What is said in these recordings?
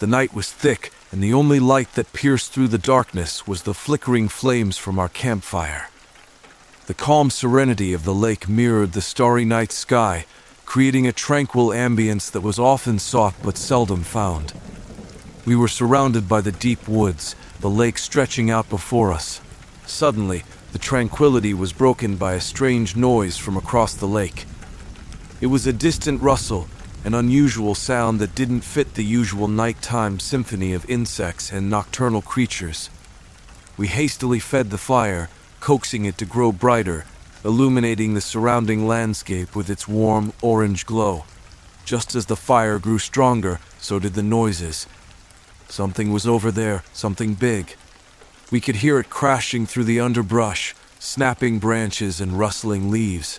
The night was thick, and the only light that pierced through the darkness was the flickering flames from our campfire. The calm serenity of the lake mirrored the starry night sky, creating a tranquil ambience that was often sought but seldom found. We were surrounded by the deep woods, the lake stretching out before us. Suddenly, the tranquility was broken by a strange noise from across the lake. It was a distant rustle, an unusual sound that didn't fit the usual nighttime symphony of insects and nocturnal creatures. We hastily fed the fire, coaxing it to grow brighter, illuminating the surrounding landscape with its warm orange glow. Just as the fire grew stronger, so did the noises. Something was over there, something big. We could hear it crashing through the underbrush, snapping branches and rustling leaves.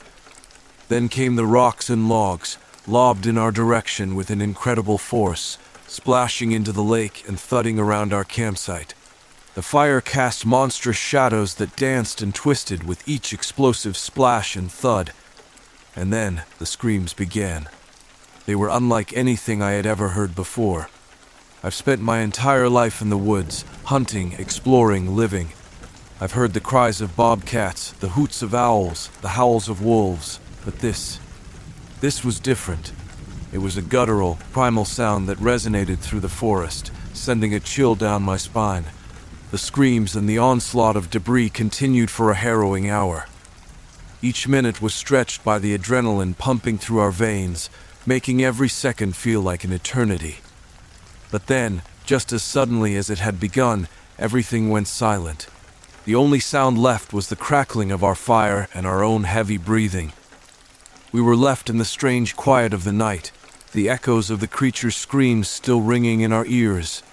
Then came the rocks and logs, lobbed in our direction with an incredible force, splashing into the lake and thudding around our campsite. The fire cast monstrous shadows that danced and twisted with each explosive splash and thud. And then the screams began. They were unlike anything I had ever heard before. I've spent my entire life in the woods, hunting, exploring, living. I've heard the cries of bobcats, the hoots of owls, the howls of wolves, but this, this was different. It was a guttural, primal sound that resonated through the forest, sending a chill down my spine. The screams and the onslaught of debris continued for a harrowing hour. Each minute was stretched by the adrenaline pumping through our veins, making every second feel like an eternity. But then, just as suddenly as it had begun, everything went silent. The only sound left was the crackling of our fire and our own heavy breathing. We were left in the strange quiet of the night, the echoes of the creature's screams still ringing in our ears.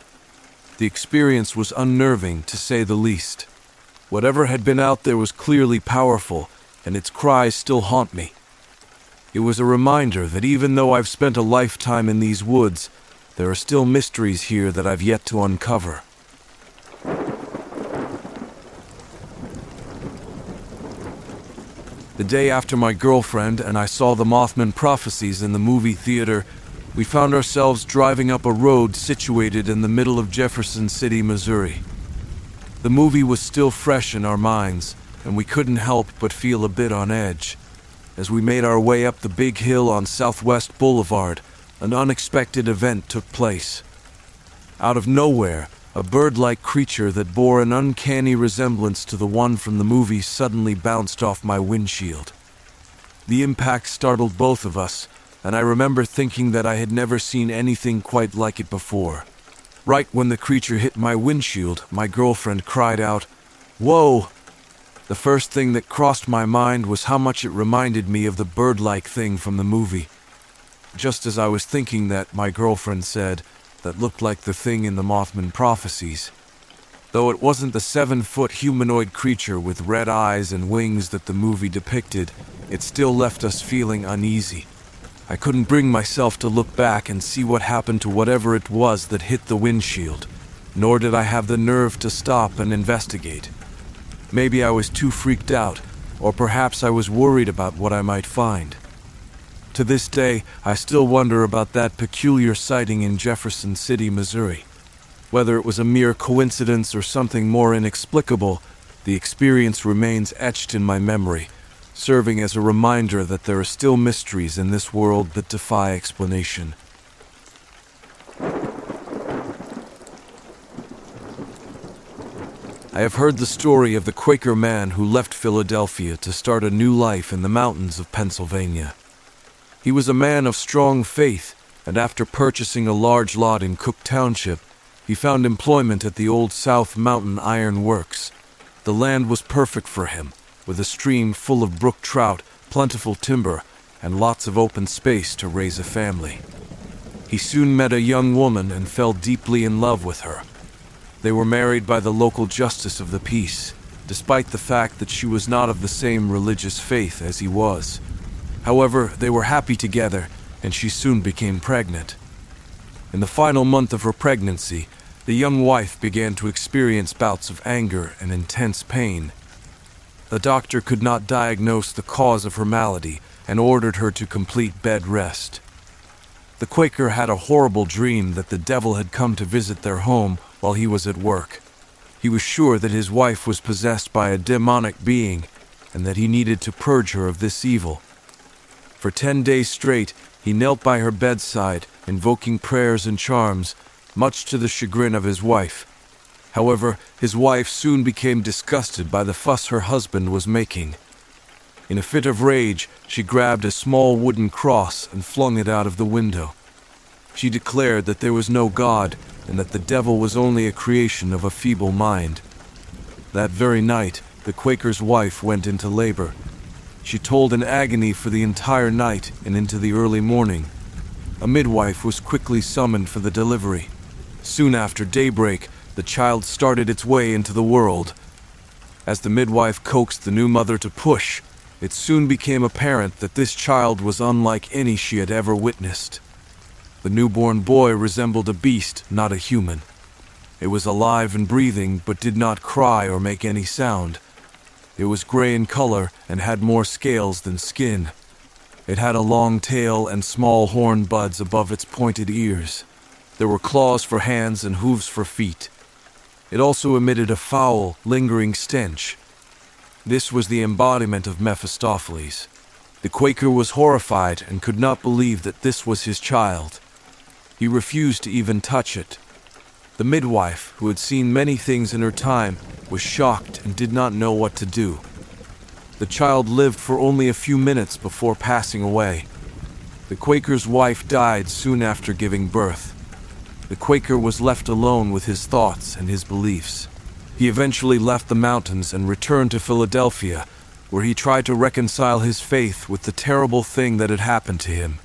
The experience was unnerving, to say the least. Whatever had been out there was clearly powerful, and its cries still haunt me. It was a reminder that even though I've spent a lifetime in these woods, there are still mysteries here that I've yet to uncover. The day after my girlfriend and I saw the Mothman prophecies in the movie theater, we found ourselves driving up a road situated in the middle of Jefferson City, Missouri. The movie was still fresh in our minds, and we couldn't help but feel a bit on edge. As we made our way up the big hill on Southwest Boulevard, an unexpected event took place. Out of nowhere, a bird like creature that bore an uncanny resemblance to the one from the movie suddenly bounced off my windshield. The impact startled both of us, and I remember thinking that I had never seen anything quite like it before. Right when the creature hit my windshield, my girlfriend cried out, Whoa! The first thing that crossed my mind was how much it reminded me of the bird like thing from the movie. Just as I was thinking that, my girlfriend said, that looked like the thing in the Mothman prophecies. Though it wasn't the seven foot humanoid creature with red eyes and wings that the movie depicted, it still left us feeling uneasy. I couldn't bring myself to look back and see what happened to whatever it was that hit the windshield, nor did I have the nerve to stop and investigate. Maybe I was too freaked out, or perhaps I was worried about what I might find. To this day, I still wonder about that peculiar sighting in Jefferson City, Missouri. Whether it was a mere coincidence or something more inexplicable, the experience remains etched in my memory, serving as a reminder that there are still mysteries in this world that defy explanation. I have heard the story of the Quaker man who left Philadelphia to start a new life in the mountains of Pennsylvania. He was a man of strong faith, and after purchasing a large lot in Cooke Township, he found employment at the Old South Mountain Iron Works. The land was perfect for him, with a stream full of brook trout, plentiful timber, and lots of open space to raise a family. He soon met a young woman and fell deeply in love with her. They were married by the local justice of the peace, despite the fact that she was not of the same religious faith as he was. However, they were happy together, and she soon became pregnant. In the final month of her pregnancy, the young wife began to experience bouts of anger and intense pain. The doctor could not diagnose the cause of her malady and ordered her to complete bed rest. the Quaker had a horrible dream that the devil had come to visit their home while he was at work. He was sure that his wife was possessed by a demonic being and that he needed to purge her of this evil. For ten days straight, he knelt by her bedside, invoking prayers and charms, much to the chagrin of his wife. However, his wife soon became disgusted by the fuss her husband was making. In a fit of rage, she grabbed a small wooden cross and flung it out of the window. She declared that there was no God and that the devil was only a creation of a feeble mind. That very night, the Quaker's wife went into labor. She told in agony for the entire night and into the early morning. A midwife was quickly summoned for the delivery. Soon after daybreak, the child started its way into the world. As the midwife coaxed the new mother to push, it soon became apparent that this child was unlike any she had ever witnessed. The newborn boy resembled a beast, not a human. It was alive and breathing, but did not cry or make any sound. It was gray in color and had more scales than skin. It had a long tail and small horn buds above its pointed ears. There were claws for hands and hooves for feet. It also emitted a foul, lingering stench. This was the embodiment of Mephistopheles. The Quaker was horrified and could not believe that this was his child. He refused to even touch it. The midwife, who had seen many things in her time, was shocked and did not know what to do. The child lived for only a few minutes before passing away. The Quaker's wife died soon after giving birth. The Quaker was left alone with his thoughts and his beliefs. He eventually left the mountains and returned to Philadelphia, where he tried to reconcile his faith with the terrible thing that had happened to him.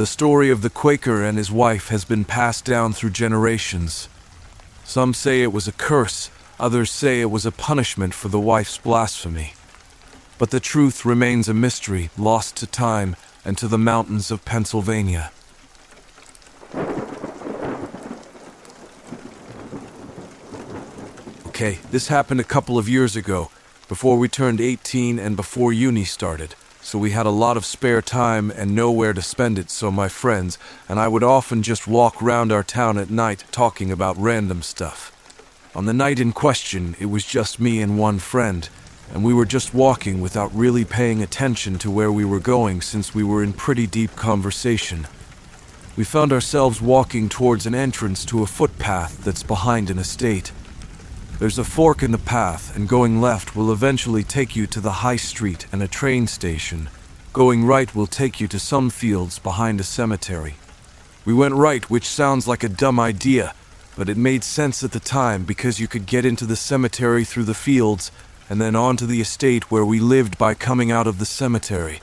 The story of the Quaker and his wife has been passed down through generations. Some say it was a curse, others say it was a punishment for the wife's blasphemy. But the truth remains a mystery lost to time and to the mountains of Pennsylvania. Okay, this happened a couple of years ago, before we turned 18 and before uni started so we had a lot of spare time and nowhere to spend it, so my friends and I would often just walk round our town at night talking about random stuff. On the night in question, it was just me and one friend, and we were just walking without really paying attention to where we were going since we were in pretty deep conversation. We found ourselves walking towards an entrance to a footpath that's behind an estate. There's a fork in the path, and going left will eventually take you to the high street and a train station. Going right will take you to some fields behind a cemetery. We went right, which sounds like a dumb idea, but it made sense at the time because you could get into the cemetery through the fields and then onto the estate where we lived by coming out of the cemetery.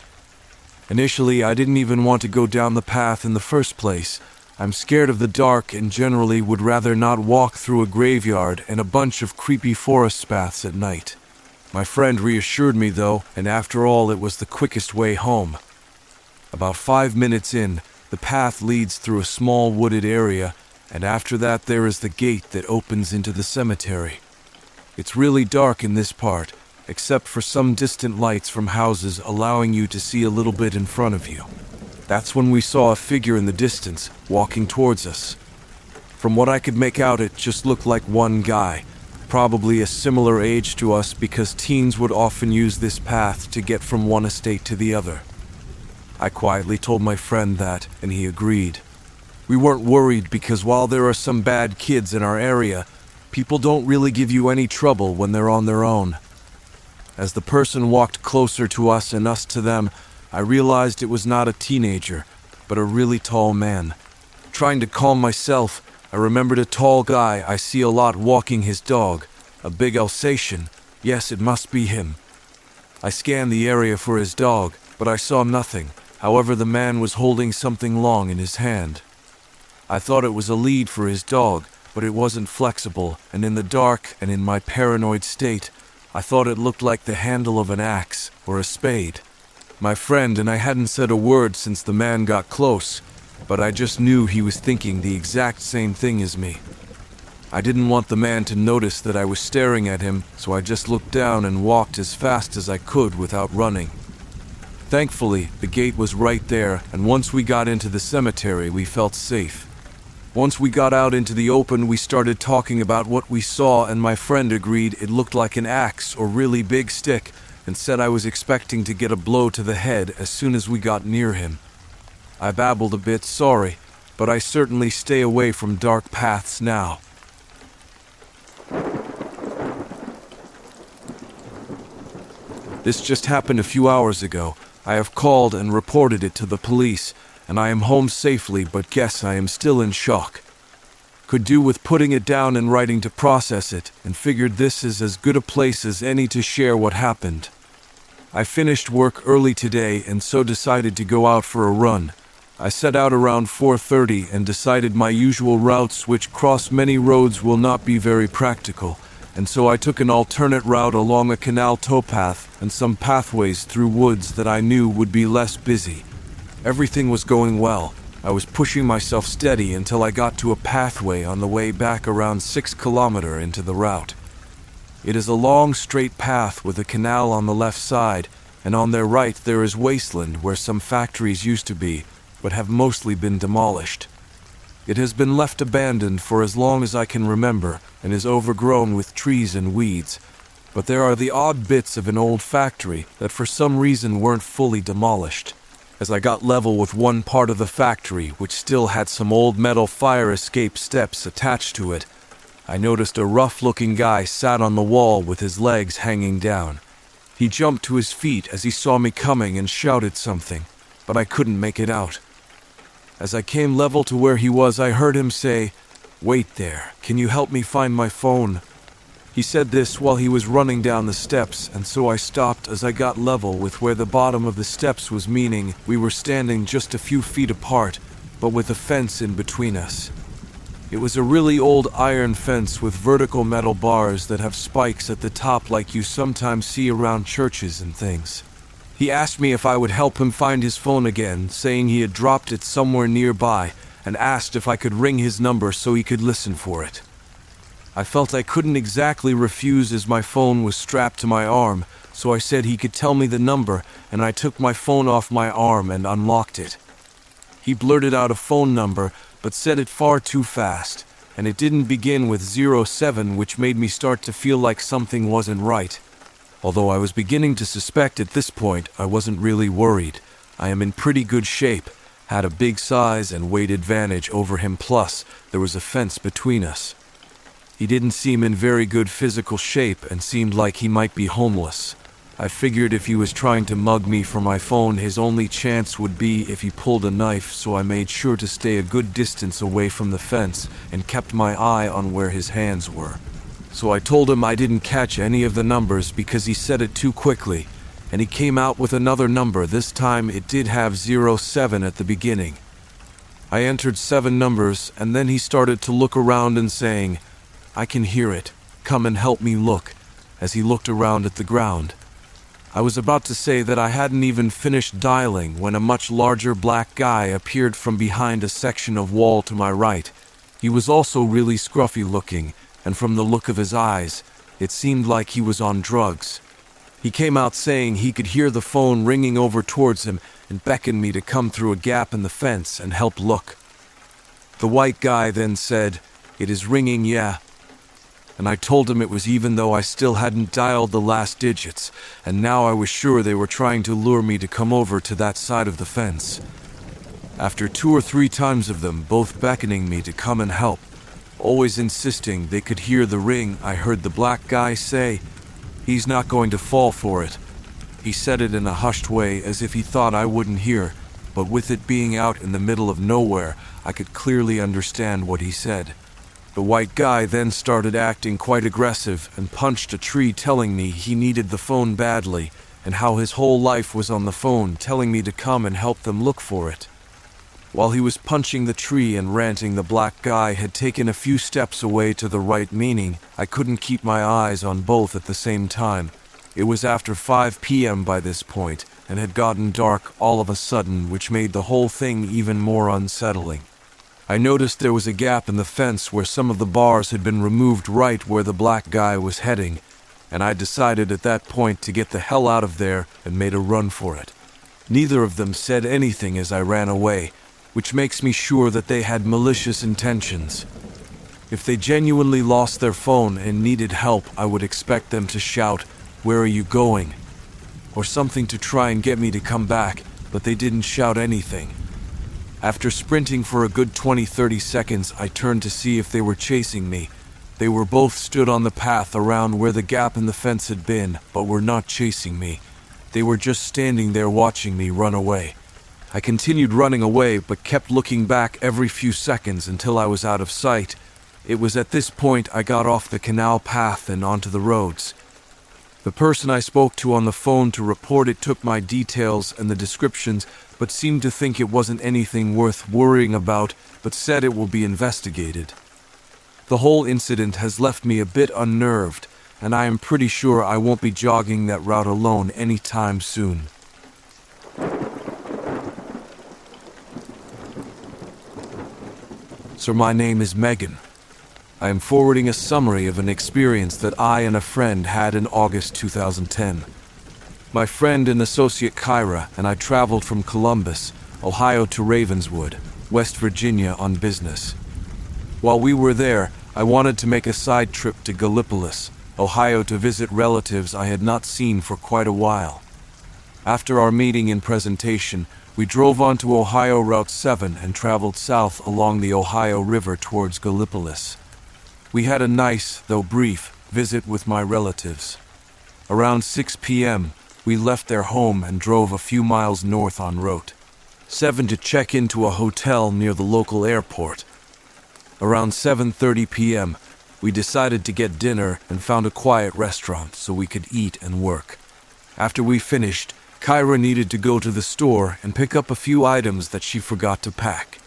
Initially, I didn't even want to go down the path in the first place I'm scared of the dark and generally would rather not walk through a graveyard and a bunch of creepy forest paths at night. My friend reassured me, though, and after all, it was the quickest way home. About five minutes in, the path leads through a small wooded area, and after that, there is the gate that opens into the cemetery. It's really dark in this part, except for some distant lights from houses allowing you to see a little bit in front of you. That's when we saw a figure in the distance, walking towards us. From what I could make out, it just looked like one guy, probably a similar age to us because teens would often use this path to get from one estate to the other. I quietly told my friend that, and he agreed. We weren't worried because while there are some bad kids in our area, people don't really give you any trouble when they're on their own. As the person walked closer to us and us to them, I realized it was not a teenager, but a really tall man. Trying to calm myself, I remembered a tall guy I see a lot walking his dog, a big Alsatian. Yes, it must be him. I scanned the area for his dog, but I saw nothing. However, the man was holding something long in his hand. I thought it was a lead for his dog, but it wasn't flexible, and in the dark and in my paranoid state, I thought it looked like the handle of an axe or a spade my friend, and I hadn't said a word since the man got close, but I just knew he was thinking the exact same thing as me. I didn't want the man to notice that I was staring at him, so I just looked down and walked as fast as I could without running. Thankfully, the gate was right there, and once we got into the cemetery, we felt safe. Once we got out into the open, we started talking about what we saw, and my friend agreed it looked like an axe or really big stick and said I was expecting to get a blow to the head as soon as we got near him. I babbled a bit, sorry, but I certainly stay away from dark paths now. This just happened a few hours ago. I have called and reported it to the police, and I am home safely, but guess I am still in shock. Could do with putting it down and writing to process it, and figured this is as good a place as any to share what happened. I finished work early today and so decided to go out for a run. I set out around 4:30 and decided my usual routes which cross many roads will not be very practical, and so I took an alternate route along a canal towpath and some pathways through woods that I knew would be less busy. Everything was going well. I was pushing myself steady until I got to a pathway on the way back around 6 kilometer into the route. It is a long straight path with a canal on the left side, and on their right there is wasteland where some factories used to be, but have mostly been demolished. It has been left abandoned for as long as I can remember and is overgrown with trees and weeds, but there are the odd bits of an old factory that for some reason weren't fully demolished. As I got level with one part of the factory, which still had some old metal fire escape steps attached to it, I noticed a rough looking guy sat on the wall with his legs hanging down. He jumped to his feet as he saw me coming and shouted something, but I couldn't make it out. As I came level to where he was, I heard him say, Wait there, can you help me find my phone? He said this while he was running down the steps, and so I stopped as I got level with where the bottom of the steps was, meaning we were standing just a few feet apart, but with a fence in between us. It was a really old iron fence with vertical metal bars that have spikes at the top, like you sometimes see around churches and things. He asked me if I would help him find his phone again, saying he had dropped it somewhere nearby, and asked if I could ring his number so he could listen for it. I felt I couldn't exactly refuse as my phone was strapped to my arm, so I said he could tell me the number, and I took my phone off my arm and unlocked it. He blurted out a phone number, but said it far too fast, and it didn't begin with 07, which made me start to feel like something wasn't right. Although I was beginning to suspect at this point, I wasn't really worried. I am in pretty good shape, had a big size and weight advantage over him, plus, there was a fence between us. He didn't seem in very good physical shape and seemed like he might be homeless. I figured if he was trying to mug me for my phone, his only chance would be if he pulled a knife, so I made sure to stay a good distance away from the fence and kept my eye on where his hands were so I told him I didn't catch any of the numbers because he said it too quickly, and he came out with another number. This time it did have 07 at the beginning. I entered seven numbers, and then he started to look around and saying, I can hear it. Come and help me look, as he looked around at the ground. I was about to say that I hadn't even finished dialing when a much larger black guy appeared from behind a section of wall to my right. He was also really scruffy looking and from the look of his eyes, it seemed like he was on drugs. He came out saying he could hear the phone ringing over towards him and beckoned me to come through a gap in the fence and help look. The white guy then said, It is ringing, yeah. And I told him it was even though I still hadn't dialed the last digits, and now I was sure they were trying to lure me to come over to that side of the fence. After two or three times of them both beckoning me to come and help, always insisting they could hear the ring, I heard the black guy say, He's not going to fall for it. He said it in a hushed way as if he thought I wouldn't hear, but with it being out in the middle of nowhere, I could clearly understand what he said. The white guy then started acting quite aggressive and punched a tree, telling me he needed the phone badly and how his whole life was on the phone, telling me to come and help them look for it. While he was punching the tree and ranting, the black guy had taken a few steps away to the right, meaning I couldn't keep my eyes on both at the same time. It was after 5 p.m. by this point, and had gotten dark all of a sudden, which made the whole thing even more unsettling. I noticed there was a gap in the fence where some of the bars had been removed right where the black guy was heading, and I decided at that point to get the hell out of there and made a run for it. Neither of them said anything as I ran away, which makes me sure that they had malicious intentions. If they genuinely lost their phone and needed help, I would expect them to shout, Where are you going? or something to try and get me to come back, but they didn't shout anything. After sprinting for a good 20 30 seconds, I turned to see if they were chasing me. They were both stood on the path around where the gap in the fence had been, but were not chasing me. They were just standing there watching me run away. I continued running away, but kept looking back every few seconds until I was out of sight. It was at this point I got off the canal path and onto the roads. The person I spoke to on the phone to report it took my details and the descriptions, but seemed to think it wasn't anything worth worrying about, but said it will be investigated. The whole incident has left me a bit unnerved, and I am pretty sure I won't be jogging that route alone anytime soon. Sir, my name is Megan. I am forwarding a summary of an experience that I and a friend had in August 2010. My friend and associate Kyra and I traveled from Columbus, Ohio to Ravenswood, West Virginia on business. While we were there, I wanted to make a side trip to Gallipolis, Ohio to visit relatives I had not seen for quite a while. After our meeting and presentation, we drove onto Ohio Route 7 and traveled south along the Ohio River towards Gallipolis. We had a nice, though brief, visit with my relatives. Around 6 p.m., we left their home and drove a few miles north on Route 7 to check into a hotel near the local airport. Around 7:30 p.m., we decided to get dinner and found a quiet restaurant so we could eat and work. After we finished, Kyra needed to go to the store and pick up a few items that she forgot to pack.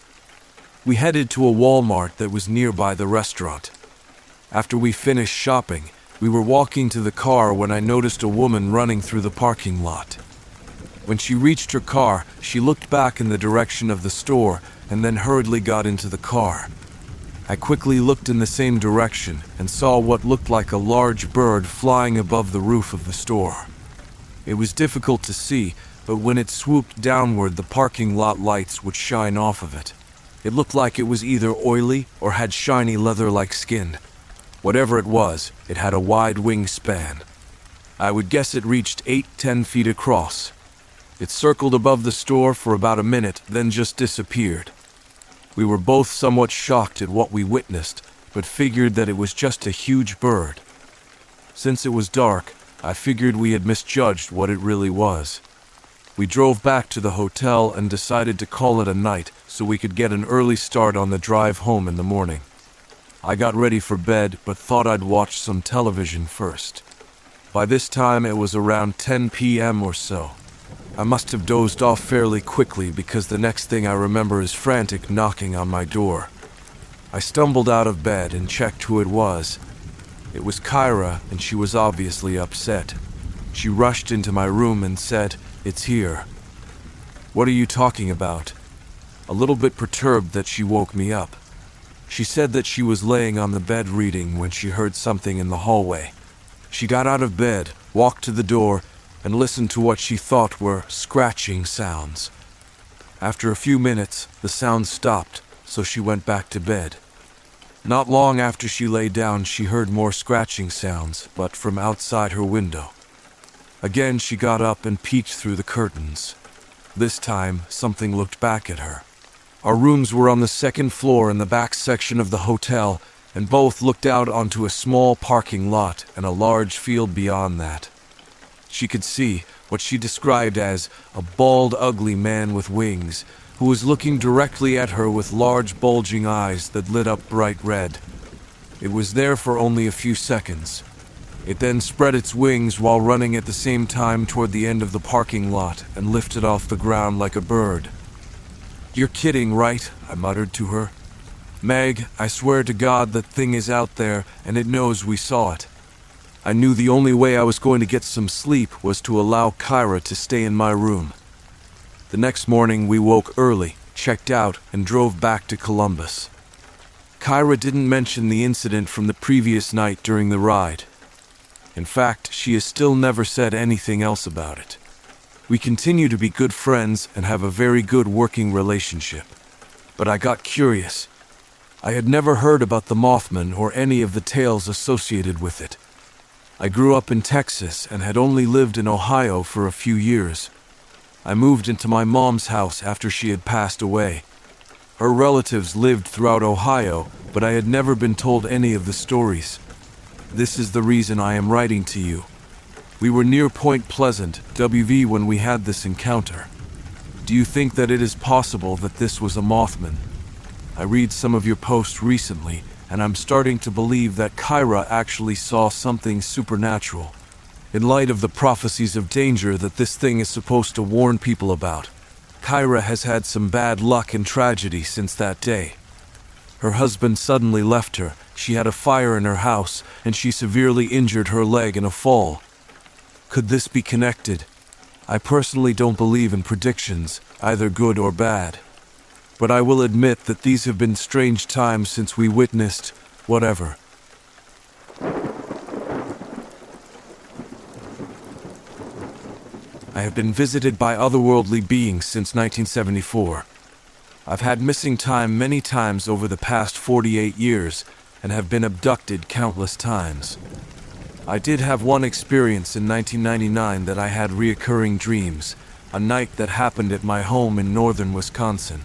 We headed to a Walmart that was nearby the restaurant. After we finished shopping, we were walking to the car when I noticed a woman running through the parking lot. When she reached her car, she looked back in the direction of the store and then hurriedly got into the car. I quickly looked in the same direction and saw what looked like a large bird flying above the roof of the store. It was difficult to see, but when it swooped downward, the parking lot lights would shine off of it. It looked like it was either oily or had shiny leather like skin. Whatever it was, it had a wide wingspan. I would guess it reached eight, ten feet across. It circled above the store for about a minute, then just disappeared. We were both somewhat shocked at what we witnessed, but figured that it was just a huge bird. Since it was dark, I figured we had misjudged what it really was. We drove back to the hotel and decided to call it a night so we could get an early start on the drive home in the morning. I got ready for bed, but thought I'd watch some television first. By this time, it was around 10 p.m. or so. I must have dozed off fairly quickly because the next thing I remember is frantic knocking on my door. I stumbled out of bed and checked who it was. It was Kyra, and she was obviously upset. She rushed into my room and said, It's here. What are you talking about? A little bit perturbed that she woke me up. She said that she was laying on the bed reading when she heard something in the hallway. She got out of bed, walked to the door, and listened to what she thought were scratching sounds. After a few minutes, the sounds stopped, so she went back to bed. Not long after she lay down, she heard more scratching sounds, but from outside her window. Again, she got up and peeked through the curtains. This time, something looked back at her. Our rooms were on the second floor in the back section of the hotel, and both looked out onto a small parking lot and a large field beyond that. She could see what she described as a bald, ugly man with wings who was looking directly at her with large, bulging eyes that lit up bright red. It was there for only a few seconds. It then spread its wings while running at the same time toward the end of the parking lot and lifted off the ground like a bird. You're kidding, right? I muttered to her. Meg, I swear to God that thing is out there and it knows we saw it. I knew the only way I was going to get some sleep was to allow Kyra to stay in my room. The next morning we woke early, checked out, and drove back to Columbus. Kyra didn't mention the incident from the previous night during the ride. In fact, she has still never said anything else about it. We continue to be good friends and have a very good working relationship. But I got curious. I had never heard about the Mothman or any of the tales associated with it. I grew up in Texas and had only lived in Ohio for a few years. I moved into my mom's house after she had passed away. Her relatives lived throughout Ohio, but I had never been told any of the stories. This is the reason I am writing to you. We were near Point Pleasant, WV, when we had this encounter. Do you think that it is possible that this was a Mothman? I read some of your posts recently, and I'm starting to believe that Kyra actually saw something supernatural. In light of the prophecies of danger that this thing is supposed to warn people about, Kyra has had some bad luck and tragedy since that day. Her husband suddenly left her, she had a fire in her house, and she severely injured her leg in a fall. Could this be connected? I personally don't believe in predictions, either good or bad. But I will admit that these have been strange times since we witnessed whatever. I have been visited by otherworldly beings since 1974. I've had missing time many times over the past 48 years and have been abducted countless times. I did have one experience in 1999 that I had reoccurring dreams, a night that happened at my home in northern Wisconsin.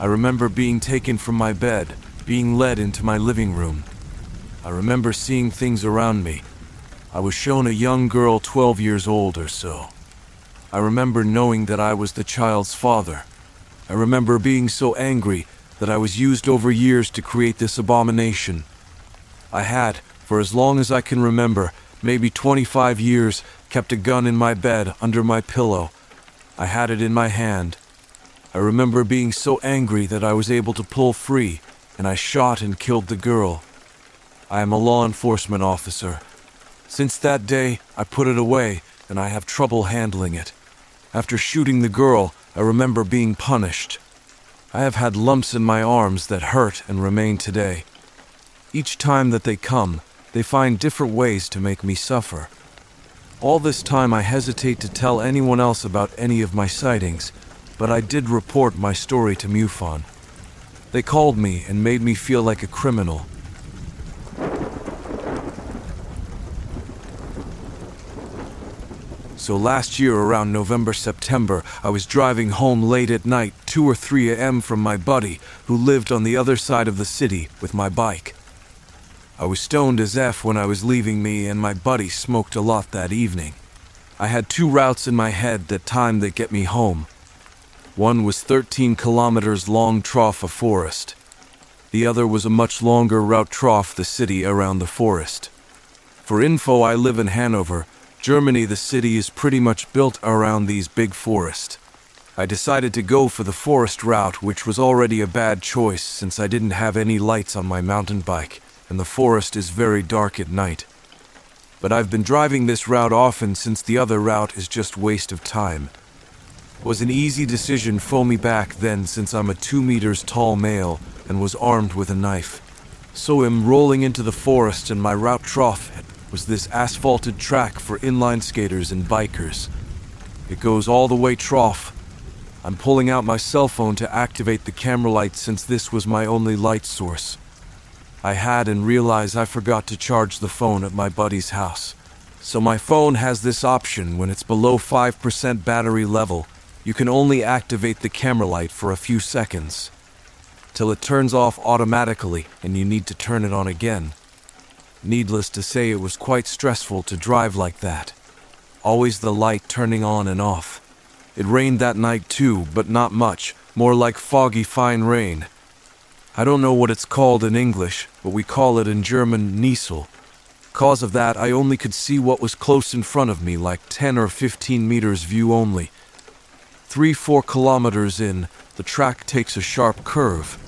I remember being taken from my bed, being led into my living room. I remember seeing things around me. I was shown a young girl 12 years old or so. I remember knowing that I was the child's father. I remember being so angry that I was used over years to create this abomination. I had, for as long as I can remember, maybe 25 years, kept a gun in my bed under my pillow. I had it in my hand. I remember being so angry that I was able to pull free, and I shot and killed the girl. I am a law enforcement officer. Since that day, I put it away, and I have trouble handling it. After shooting the girl, I remember being punished. I have had lumps in my arms that hurt and remain today. Each time that they come, they find different ways to make me suffer. All this time, I hesitate to tell anyone else about any of my sightings, but I did report my story to MUFON. They called me and made me feel like a criminal. So last year, around November, September, I was driving home late at night, 2 or 3 a.m., from my buddy, who lived on the other side of the city, with my bike. I was stoned as F when I was leaving me, and my buddy smoked a lot that evening. I had two routes in my head that time that get me home. One was 13 kilometers long trough of forest. The other was a much longer route trough the city around the forest. For info, I live in Hanover, Germany, the city is pretty much built around these big forests. I decided to go for the forest route, which was already a bad choice since I didn't have any lights on my mountain bike, and the forest is very dark at night. But I've been driving this route often since the other route is just waste of time. It was an easy decision for me back then since I'm a two meters tall male and was armed with a knife. So I'm rolling into the forest and my route trough was this asphalted track for inline skaters and bikers. It goes all the way trough. I'm pulling out my cell phone to activate the camera light since this was my only light source. I had and realized I forgot to charge the phone at my buddy's house. So my phone has this option when it's below 5% battery level, you can only activate the camera light for a few seconds. Till it turns off automatically and you need to turn it on again. Needless to say, it was quite stressful to drive like that. Always the light turning on and off. It rained that night too, but not much, more like foggy fine rain. I don't know what it's called in English, but we call it in German Niesel. Cause of that, I only could see what was close in front of me, like 10 or 15 meters view only. Three, four kilometers in, the track takes a sharp curve.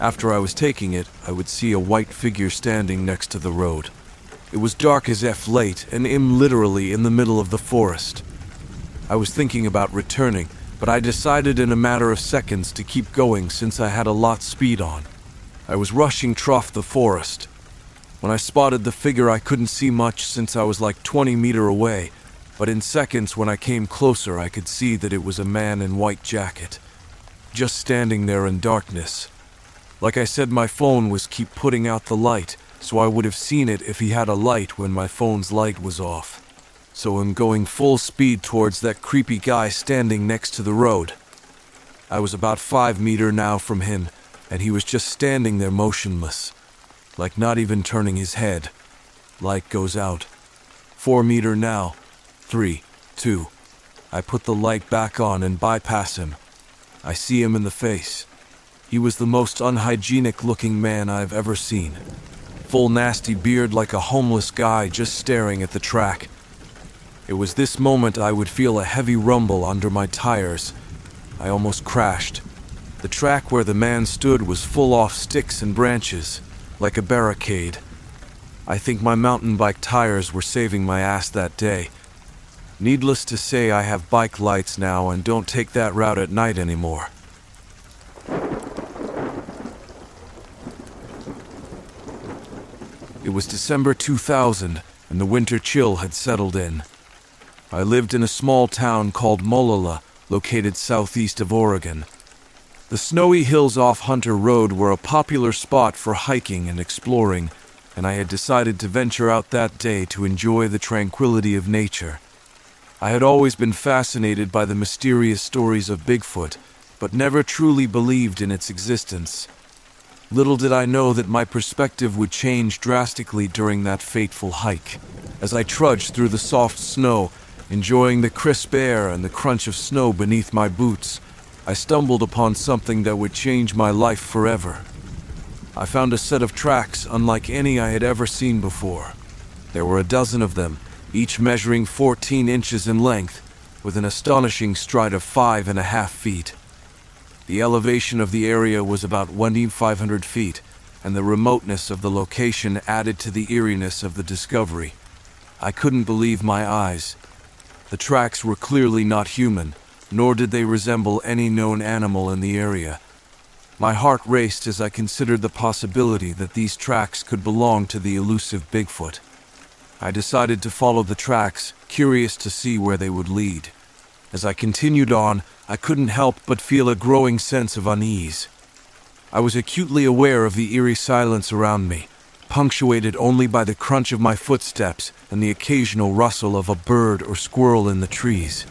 After I was taking it, I would see a white figure standing next to the road. It was dark as F late, and im literally in the middle of the forest. I was thinking about returning, but I decided in a matter of seconds to keep going since I had a lot speed on. I was rushing trough the forest. When I spotted the figure, I couldn't see much since I was like 20 meter away, but in seconds when I came closer, I could see that it was a man in white jacket, just standing there in darkness. Like I said, my phone was keep putting out the light, so I would have seen it if he had a light when my phone's light was off. So I'm going full speed towards that creepy guy standing next to the road. I was about five meter now from him, and he was just standing there motionless, like not even turning his head. Light goes out. Four meter now. Three, two. I put the light back on and bypass him. I see him in the face. He was the most unhygienic looking man I've ever seen. Full nasty beard like a homeless guy just staring at the track. It was this moment I would feel a heavy rumble under my tires I almost crashed. The track where the man stood was full off sticks and branches, like a barricade. I think my mountain bike tires were saving my ass that day. Needless to say, I have bike lights now and don't take that route at night anymore. It was December 2000, and the winter chill had settled in. I lived in a small town called Molalla, located southeast of Oregon. The snowy hills off Hunter Road were a popular spot for hiking and exploring, and I had decided to venture out that day to enjoy the tranquility of nature. I had always been fascinated by the mysterious stories of Bigfoot, but never truly believed in its existence. Little did I know that my perspective would change drastically during that fateful hike. As I trudged through the soft snow, Enjoying the crisp air and the crunch of snow beneath my boots, I stumbled upon something that would change my life forever. I found a set of tracks unlike any I had ever seen before. There were a dozen of them, each measuring 14 inches in length, with an astonishing stride of five and a half feet. The elevation of the area was about 1,500 feet, and the remoteness of the location added to the eeriness of the discovery. I couldn't believe my eyes. The tracks were clearly not human, nor did they resemble any known animal in the area. My heart raced as I considered the possibility that these tracks could belong to the elusive Bigfoot. I decided to follow the tracks, curious to see where they would lead. As I continued on, I couldn't help but feel a growing sense of unease. I was acutely aware of the eerie silence around me, punctuated only by the crunch of my footsteps and the occasional rustle of a bird or squirrel in the trees.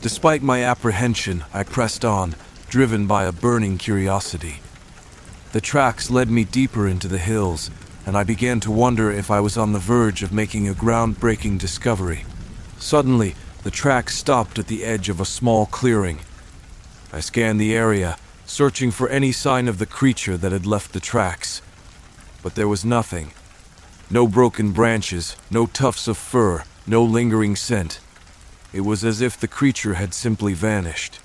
Despite my apprehension, I pressed on, driven by a burning curiosity. The tracks led me deeper into the hills, and I began to wonder if I was on the verge of making a groundbreaking discovery. Suddenly, the tracks stopped at the edge of a small clearing. I scanned the area, searching for any sign of the creature that had left the tracks but there was nothing. No broken branches, no tufts of fur, no lingering scent. It was as if the creature had simply vanished.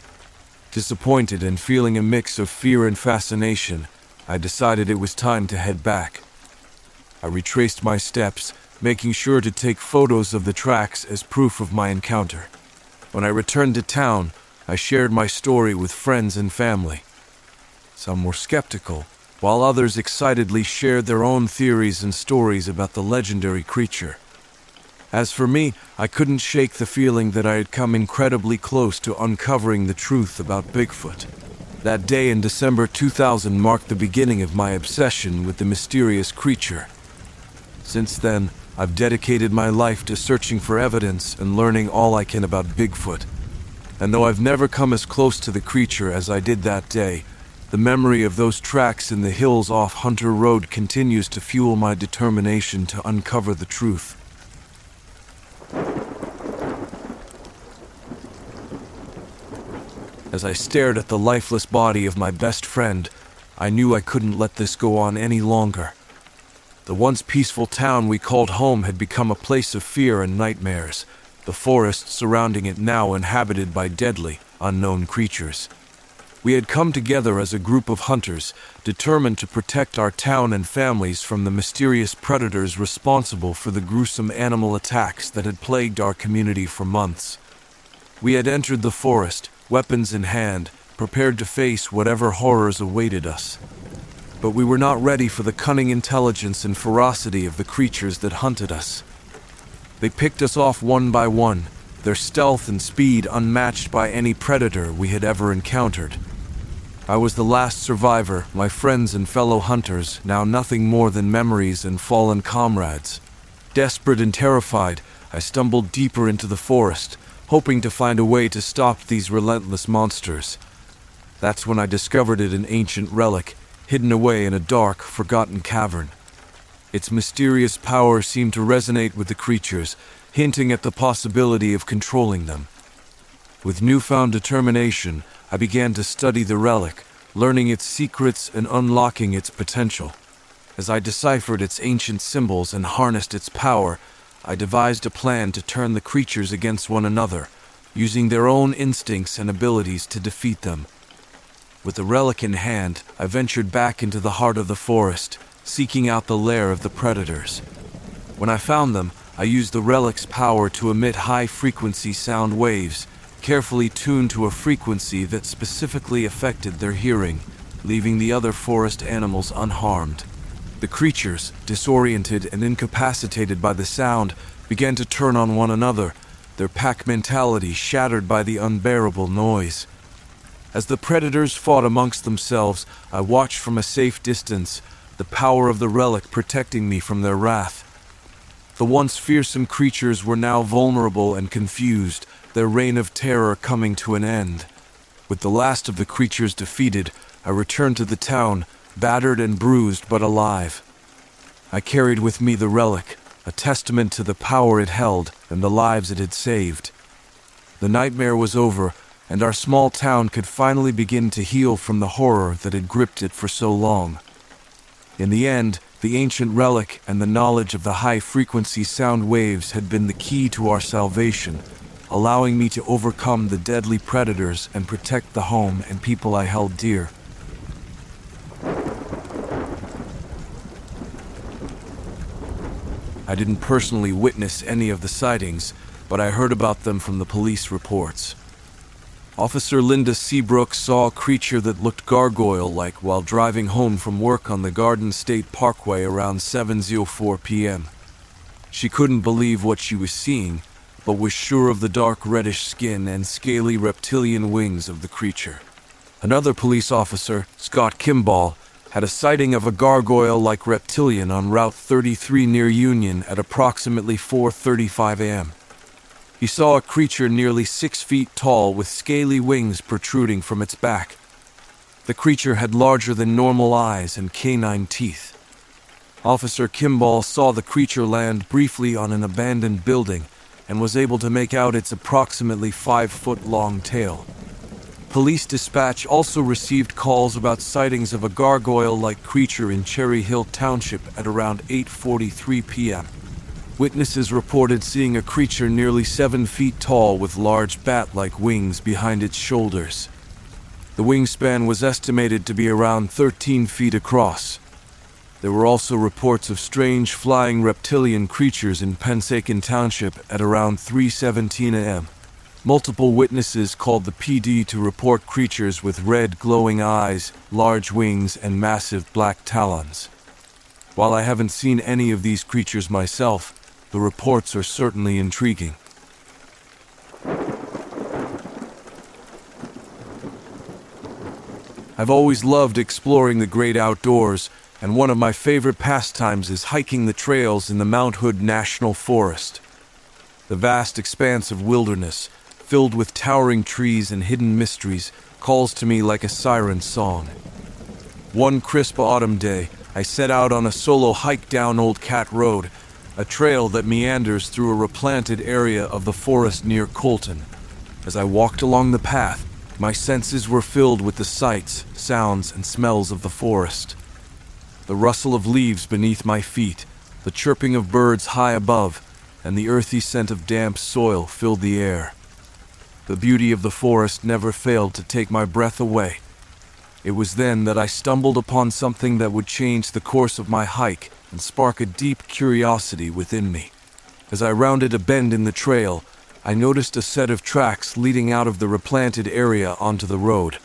Disappointed and feeling a mix of fear and fascination, I decided it was time to head back. I retraced my steps, making sure to take photos of the tracks as proof of my encounter. When I returned to town, I shared my story with friends and family. Some were skeptical, while others excitedly shared their own theories and stories about the legendary creature. As for me, I couldn't shake the feeling that I had come incredibly close to uncovering the truth about Bigfoot. That day in December 2000 marked the beginning of my obsession with the mysterious creature. Since then, I've dedicated my life to searching for evidence and learning all I can about Bigfoot. And though I've never come as close to the creature as I did that day, the memory of those tracks in the hills off Hunter Road continues to fuel my determination to uncover the truth. As I stared at the lifeless body of my best friend, I knew I couldn't let this go on any longer. The once peaceful town we called home had become a place of fear and nightmares, the forest surrounding it now inhabited by deadly, unknown creatures. We had come together as a group of hunters, determined to protect our town and families from the mysterious predators responsible for the gruesome animal attacks that had plagued our community for months. We had entered the forest, weapons in hand, prepared to face whatever horrors awaited us. But we were not ready for the cunning intelligence and ferocity of the creatures that hunted us. They picked us off one by one, their stealth and speed unmatched by any predator we had ever encountered. I was the last survivor, my friends and fellow hunters, now nothing more than memories and fallen comrades. Desperate and terrified, I stumbled deeper into the forest, hoping to find a way to stop these relentless monsters. That's when I discovered it an ancient relic, hidden away in a dark, forgotten cavern. Its mysterious power seemed to resonate with the creatures, hinting at the possibility of controlling them. With newfound determination, I began to study the relic, learning its secrets and unlocking its potential. As I deciphered its ancient symbols and harnessed its power, I devised a plan to turn the creatures against one another, using their own instincts and abilities to defeat them. With the relic in hand, I ventured back into the heart of the forest, seeking out the lair of the predators. When I found them, I used the relic's power to emit high frequency sound waves carefully tuned to a frequency that specifically affected their hearing, leaving the other forest animals unharmed. The creatures, disoriented and incapacitated by the sound, began to turn on one another, their pack mentality shattered by the unbearable noise. As the predators fought amongst themselves, I watched from a safe distance, the power of the relic protecting me from their wrath. The once fearsome creatures were now vulnerable and confused, their reign of terror coming to an end. With the last of the creatures defeated, I returned to the town, battered and bruised but alive. I carried with me the relic, a testament to the power it held and the lives it had saved. The nightmare was over, and our small town could finally begin to heal from the horror that had gripped it for so long. In the end, the ancient relic and the knowledge of the high frequency sound waves had been the key to our salvation allowing me to overcome the deadly predators and protect the home and people I held dear. I didn't personally witness any of the sightings, but I heard about them from the police reports. Officer Linda Seabrook saw a creature that looked gargoyle like while driving home from work on the Garden State Parkway around 7:04 p.m. She couldn't believe what she was seeing but was sure of the dark reddish skin and scaly reptilian wings of the creature. Another police officer, Scott Kimball, had a sighting of a gargoyle like reptilian on Route 33 near Union at approximately 4:35 a.m. He saw a creature nearly 6 feet tall with scaly wings protruding from its back. The creature had larger than normal eyes and canine teeth. Officer Kimball saw the creature land briefly on an abandoned building and was able to make out its approximately five foot long tail. Police dispatch also received calls about sightings of a gargoyle like creature in Cherry Hill Township at around 8:43 p.m. Witnesses reported seeing a creature nearly seven feet tall with large bat like wings behind its shoulders. The wingspan was estimated to be around 13 feet across, there were also reports of strange flying reptilian creatures in Pensacola Township at around 3:17 a.m. Multiple witnesses called the PD to report creatures with red glowing eyes, large wings, and massive black talons. While I haven't seen any of these creatures myself, the reports are certainly intriguing. I've always loved exploring the great outdoors and one of my favorite pastimes is hiking the trails in the Mount Hood National Forest. The vast expanse of wilderness, filled with towering trees and hidden mysteries, calls to me like a siren song. One crisp autumn day, I set out on a solo hike down Old Cat Road, a trail that meanders through a replanted area of the forest near Colton. As I walked along the path, my senses were filled with the sights, sounds, and smells of the forest the rustle of leaves beneath my feet, the chirping of birds high above, and the earthy scent of damp soil filled the air. The beauty of the forest never failed to take my breath away. It was then that I stumbled upon something that would change the course of my hike and spark a deep curiosity within me. As I rounded a bend in the trail, I noticed a set of tracks leading out of the replanted area onto the road.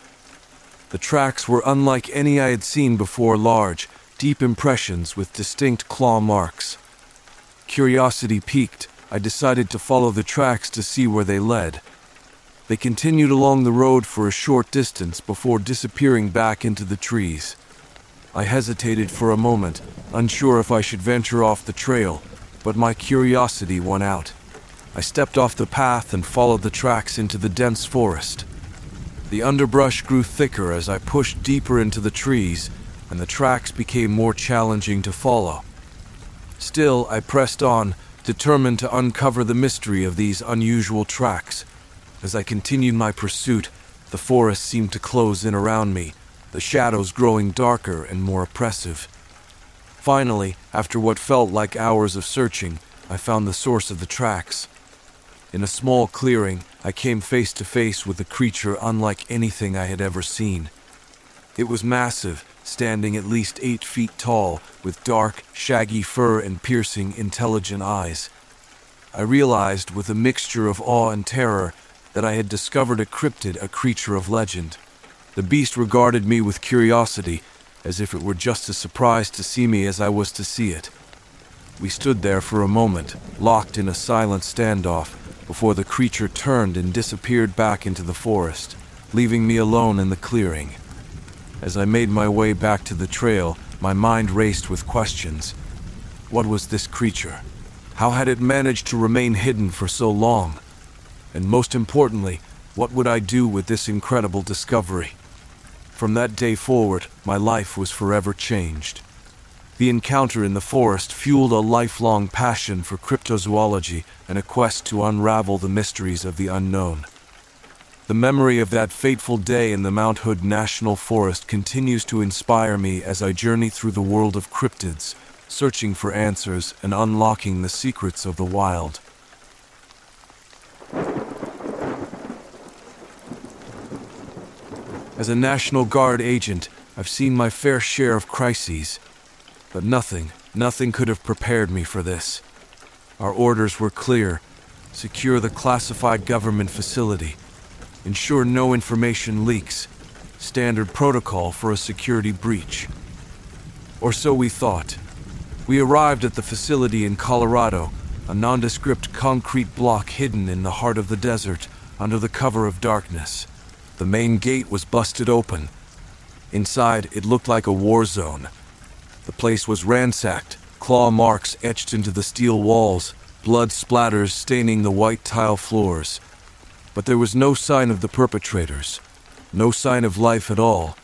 The tracks were unlike any I had seen before large, deep impressions with distinct claw marks. Curiosity piqued, I decided to follow the tracks to see where they led. They continued along the road for a short distance before disappearing back into the trees. I hesitated for a moment, unsure if I should venture off the trail, but my curiosity won out. I stepped off the path and followed the tracks into the dense forest. The underbrush grew thicker as I pushed deeper into the trees, and the tracks became more challenging to follow. Still, I pressed on, determined to uncover the mystery of these unusual tracks. As I continued my pursuit, the forest seemed to close in around me, the shadows growing darker and more oppressive. Finally, after what felt like hours of searching, I found the source of the tracks. In a small clearing, I came face to face with a creature unlike anything I had ever seen. It was massive, standing at least eight feet tall, with dark, shaggy fur and piercing, intelligent eyes. I realized, with a mixture of awe and terror, that I had discovered a cryptid, a creature of legend. The beast regarded me with curiosity, as if it were just as surprised to see me as I was to see it. We stood there for a moment, locked in a silent standoff, before the creature turned and disappeared back into the forest, leaving me alone in the clearing. As I made my way back to the trail, my mind raced with questions. What was this creature? How had it managed to remain hidden for so long? And most importantly, what would I do with this incredible discovery? From that day forward, my life was forever changed. The encounter in the forest fueled a lifelong passion for cryptozoology and a quest to unravel the mysteries of the unknown. The memory of that fateful day in the Mount Hood National Forest continues to inspire me as I journey through the world of cryptids, searching for answers and unlocking the secrets of the wild. As a National Guard agent, I've seen my fair share of crises. But nothing, nothing could have prepared me for this. Our orders were clear secure the classified government facility, ensure no information leaks, standard protocol for a security breach. Or so we thought. We arrived at the facility in Colorado, a nondescript concrete block hidden in the heart of the desert under the cover of darkness. The main gate was busted open. Inside, it looked like a war zone. The place was ransacked, claw marks etched into the steel walls, blood splatters staining the white tile floors. But there was no sign of the perpetrators, no sign of life at all.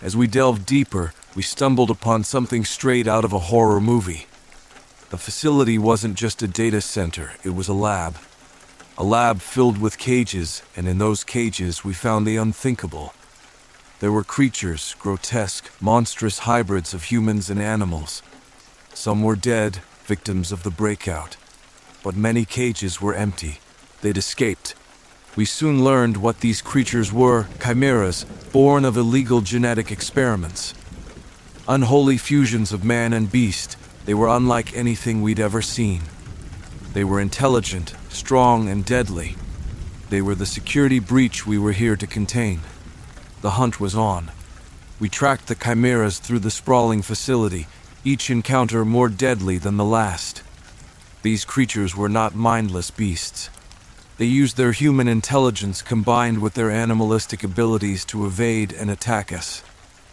As we delved deeper, we stumbled upon something straight out of a horror movie. The facility wasn't just a data center, it was a lab a lab filled with cages, and in those cages we found the unthinkable. There were creatures, grotesque, monstrous hybrids of humans and animals. Some were dead, victims of the breakout. But many cages were empty. They'd escaped. We soon learned what these creatures were chimeras, born of illegal genetic experiments. Unholy fusions of man and beast, they were unlike anything we'd ever seen. They were intelligent, strong, and deadly. They were the security breach we were here to contain. The hunt was on. We tracked the chimeras through the sprawling facility, each encounter more deadly than the last. These creatures were not mindless beasts. They used their human intelligence combined with their animalistic abilities to evade and attack us.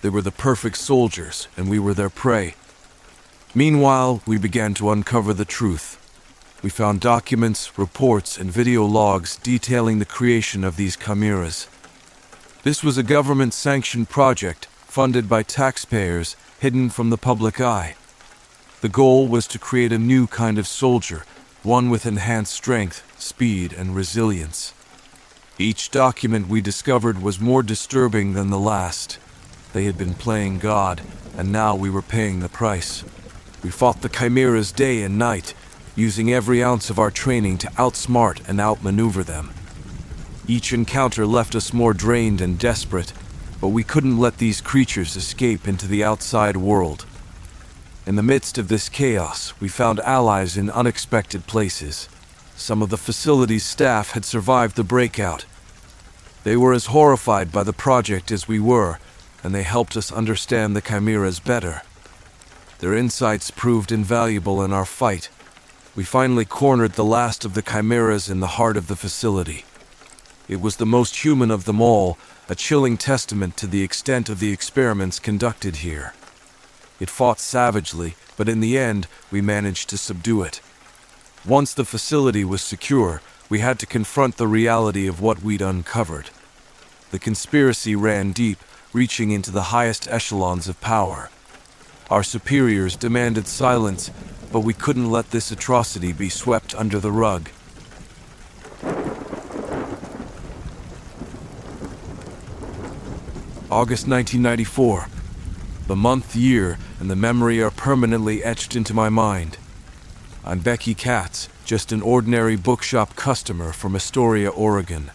They were the perfect soldiers, and we were their prey. Meanwhile, we began to uncover the truth we found documents, reports, and video logs detailing the creation of these chimeras. This was a government sanctioned project funded by taxpayers hidden from the public eye. The goal was to create a new kind of soldier, one with enhanced strength, speed, and resilience. Each document we discovered was more disturbing than the last. They had been playing God, and now we were paying the price. We fought the chimeras day and night, using every ounce of our training to outsmart and outmaneuver them. Each encounter left us more drained and desperate, but we couldn't let these creatures escape into the outside world. In the midst of this chaos, we found allies in unexpected places. Some of the facility's staff had survived the breakout. They were as horrified by the project as we were, and they helped us understand the chimeras better. Their insights proved invaluable in our fight, we finally cornered the last of the chimeras in the heart of the facility. It was the most human of them all, a chilling testament to the extent of the experiments conducted here. It fought savagely, but in the end, we managed to subdue it. Once the facility was secure, we had to confront the reality of what we'd uncovered. The conspiracy ran deep, reaching into the highest echelons of power. Our superiors demanded silence, but we couldn't let this atrocity be swept under the rug. August 1994. The month, year, and the memory are permanently etched into my mind. I'm Becky Katz, just an ordinary bookshop customer from Astoria, Oregon.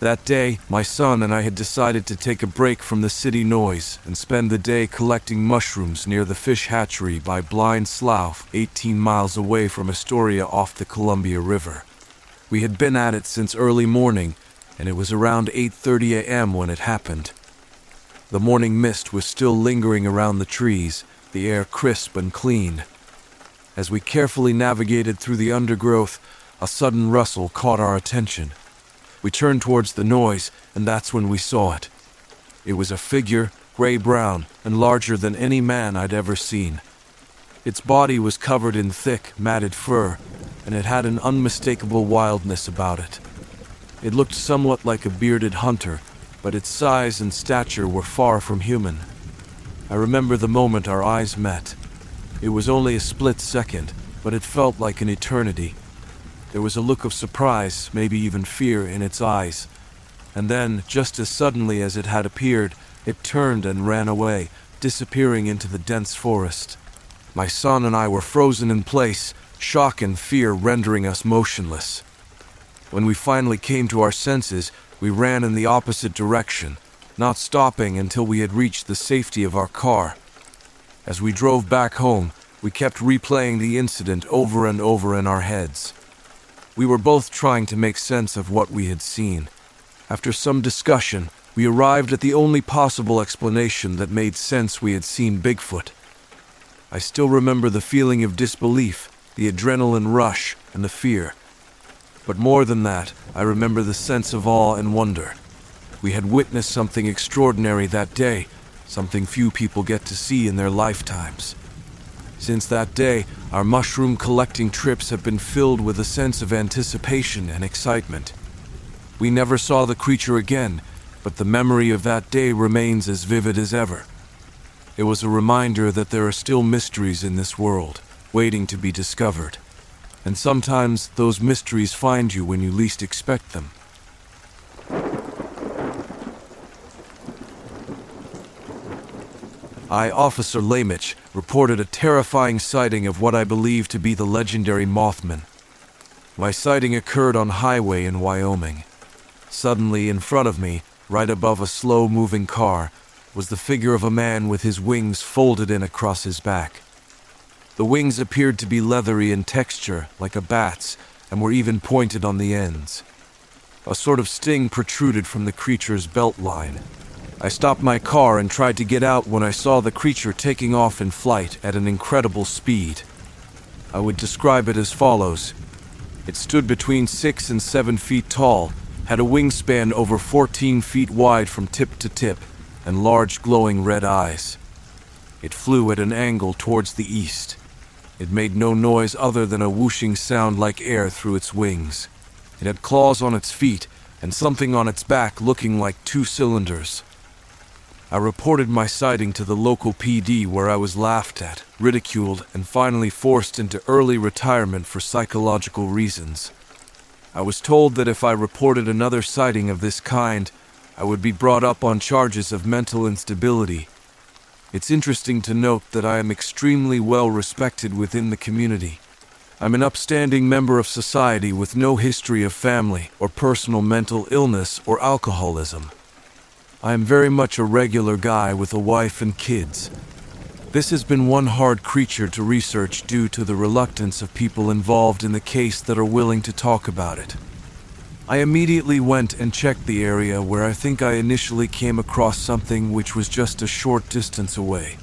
That day, my son and I had decided to take a break from the city noise and spend the day collecting mushrooms near the fish hatchery by Blind Slough, 18 miles away from Astoria off the Columbia River. We had been at it since early morning, and it was around 8:30 a.m. when it happened. The morning mist was still lingering around the trees, the air crisp and clean. As we carefully navigated through the undergrowth, a sudden rustle caught our attention. We turned towards the noise, and that's when we saw it. It was a figure, gray brown, and larger than any man I'd ever seen. Its body was covered in thick, matted fur, and it had an unmistakable wildness about it. It looked somewhat like a bearded hunter, but its size and stature were far from human. I remember the moment our eyes met. It was only a split second, but it felt like an eternity. There was a look of surprise, maybe even fear, in its eyes. And then, just as suddenly as it had appeared, it turned and ran away, disappearing into the dense forest. My son and I were frozen in place, shock and fear rendering us motionless. When we finally came to our senses, we ran in the opposite direction, not stopping until we had reached the safety of our car. As we drove back home, we kept replaying the incident over and over in our heads. We were both trying to make sense of what we had seen. After some discussion, we arrived at the only possible explanation that made sense we had seen Bigfoot. I still remember the feeling of disbelief, the adrenaline rush, and the fear. But more than that, I remember the sense of awe and wonder. We had witnessed something extraordinary that day, something few people get to see in their lifetimes. Since that day, our mushroom collecting trips have been filled with a sense of anticipation and excitement. We never saw the creature again, but the memory of that day remains as vivid as ever. It was a reminder that there are still mysteries in this world, waiting to be discovered. And sometimes those mysteries find you when you least expect them. I, Officer Lamich, reported a terrifying sighting of what I believe to be the legendary Mothman. My sighting occurred on highway in Wyoming. Suddenly, in front of me, right above a slow moving car, was the figure of a man with his wings folded in across his back. The wings appeared to be leathery in texture, like a bat's, and were even pointed on the ends. A sort of sting protruded from the creature's belt line, I stopped my car and tried to get out when I saw the creature taking off in flight at an incredible speed. I would describe it as follows It stood between six and seven feet tall, had a wingspan over 14 feet wide from tip to tip, and large glowing red eyes. It flew at an angle towards the east. It made no noise other than a whooshing sound like air through its wings. It had claws on its feet and something on its back looking like two cylinders. I reported my sighting to the local PD where I was laughed at, ridiculed, and finally forced into early retirement for psychological reasons. I was told that if I reported another sighting of this kind, I would be brought up on charges of mental instability. It's interesting to note that I am extremely well respected within the community. I'm an upstanding member of society with no history of family or personal mental illness or alcoholism. I am very much a regular guy with a wife and kids. This has been one hard creature to research due to the reluctance of people involved in the case that are willing to talk about it. I immediately went and checked the area where I think I initially came across something which was just a short distance away.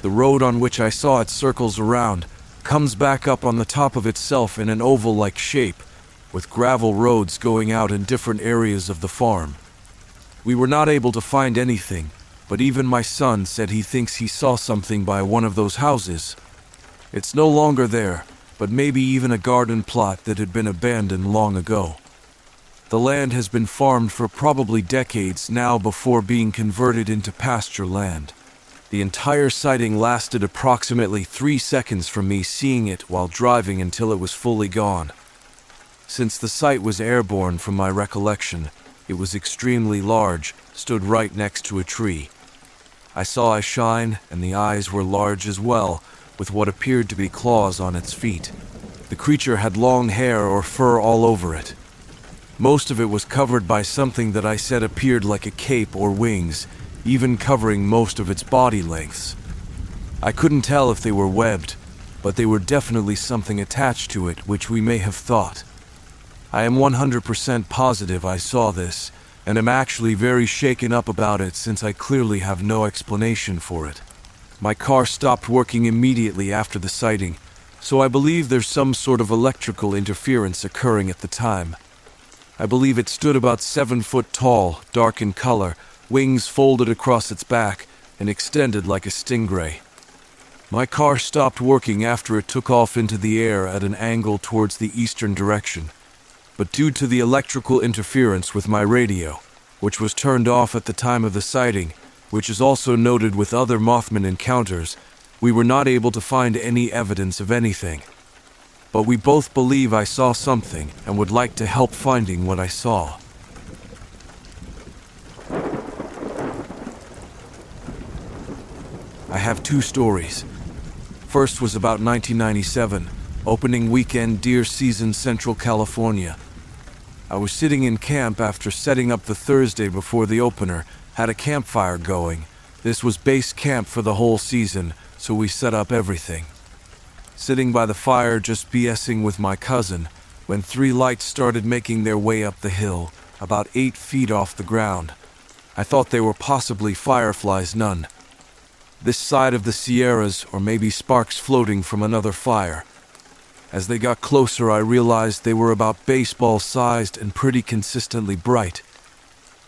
The road on which I saw it circles around, comes back up on the top of itself in an oval like shape, with gravel roads going out in different areas of the farm. We were not able to find anything, but even my son said he thinks he saw something by one of those houses. It's no longer there, but maybe even a garden plot that had been abandoned long ago. The land has been farmed for probably decades now before being converted into pasture land. The entire sighting lasted approximately three seconds from me seeing it while driving until it was fully gone. Since the sight was airborne from my recollection, it was extremely large, stood right next to a tree. I saw a shine, and the eyes were large as well, with what appeared to be claws on its feet. The creature had long hair or fur all over it. Most of it was covered by something that I said appeared like a cape or wings, even covering most of its body lengths. I couldn't tell if they were webbed, but they were definitely something attached to it, which we may have thought. I am 100% positive I saw this, and am actually very shaken up about it since I clearly have no explanation for it. My car stopped working immediately after the sighting, so I believe there's some sort of electrical interference occurring at the time. I believe it stood about seven foot tall, dark in color, wings folded across its back, and extended like a stingray. My car stopped working after it took off into the air at an angle towards the eastern direction. But due to the electrical interference with my radio, which was turned off at the time of the sighting, which is also noted with other Mothman encounters, we were not able to find any evidence of anything. But we both believe I saw something and would like to help finding what I saw. I have two stories. First was about 1997, opening weekend deer season Central California. I was sitting in camp after setting up the Thursday before the opener, had a campfire going. This was base camp for the whole season, so we set up everything. Sitting by the fire just BSing with my cousin, when three lights started making their way up the hill, about eight feet off the ground. I thought they were possibly fireflies, none this side of the Sierras, or maybe sparks floating from another fire. As they got closer, I realized they were about baseball sized and pretty consistently bright.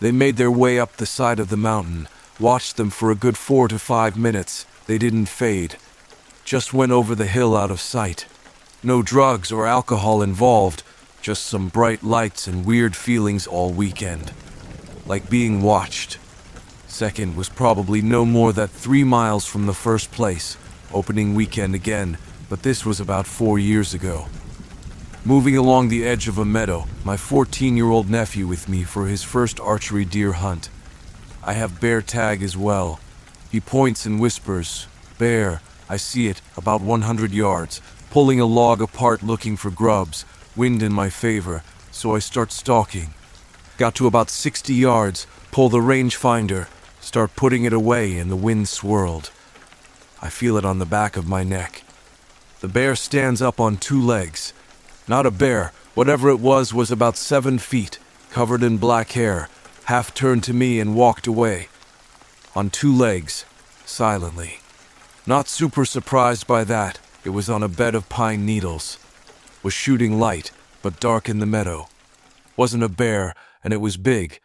They made their way up the side of the mountain, watched them for a good four to five minutes. They didn't fade, just went over the hill out of sight. No drugs or alcohol involved, just some bright lights and weird feelings all weekend. Like being watched. Second was probably no more than three miles from the first place, opening weekend again, but this was about four years ago. Moving along the edge of a meadow, my 14 year old nephew with me for his first archery deer hunt. I have bear tag as well. He points and whispers, Bear, I see it, about 100 yards, pulling a log apart looking for grubs, wind in my favor, so I start stalking. Got to about 60 yards, pull the rangefinder, start putting it away, and the wind swirled. I feel it on the back of my neck. The bear stands up on two legs. Not a bear, whatever it was, was about seven feet, covered in black hair, half turned to me and walked away. On two legs, silently. Not super surprised by that, it was on a bed of pine needles. Was shooting light, but dark in the meadow. Wasn't a bear, and it was big,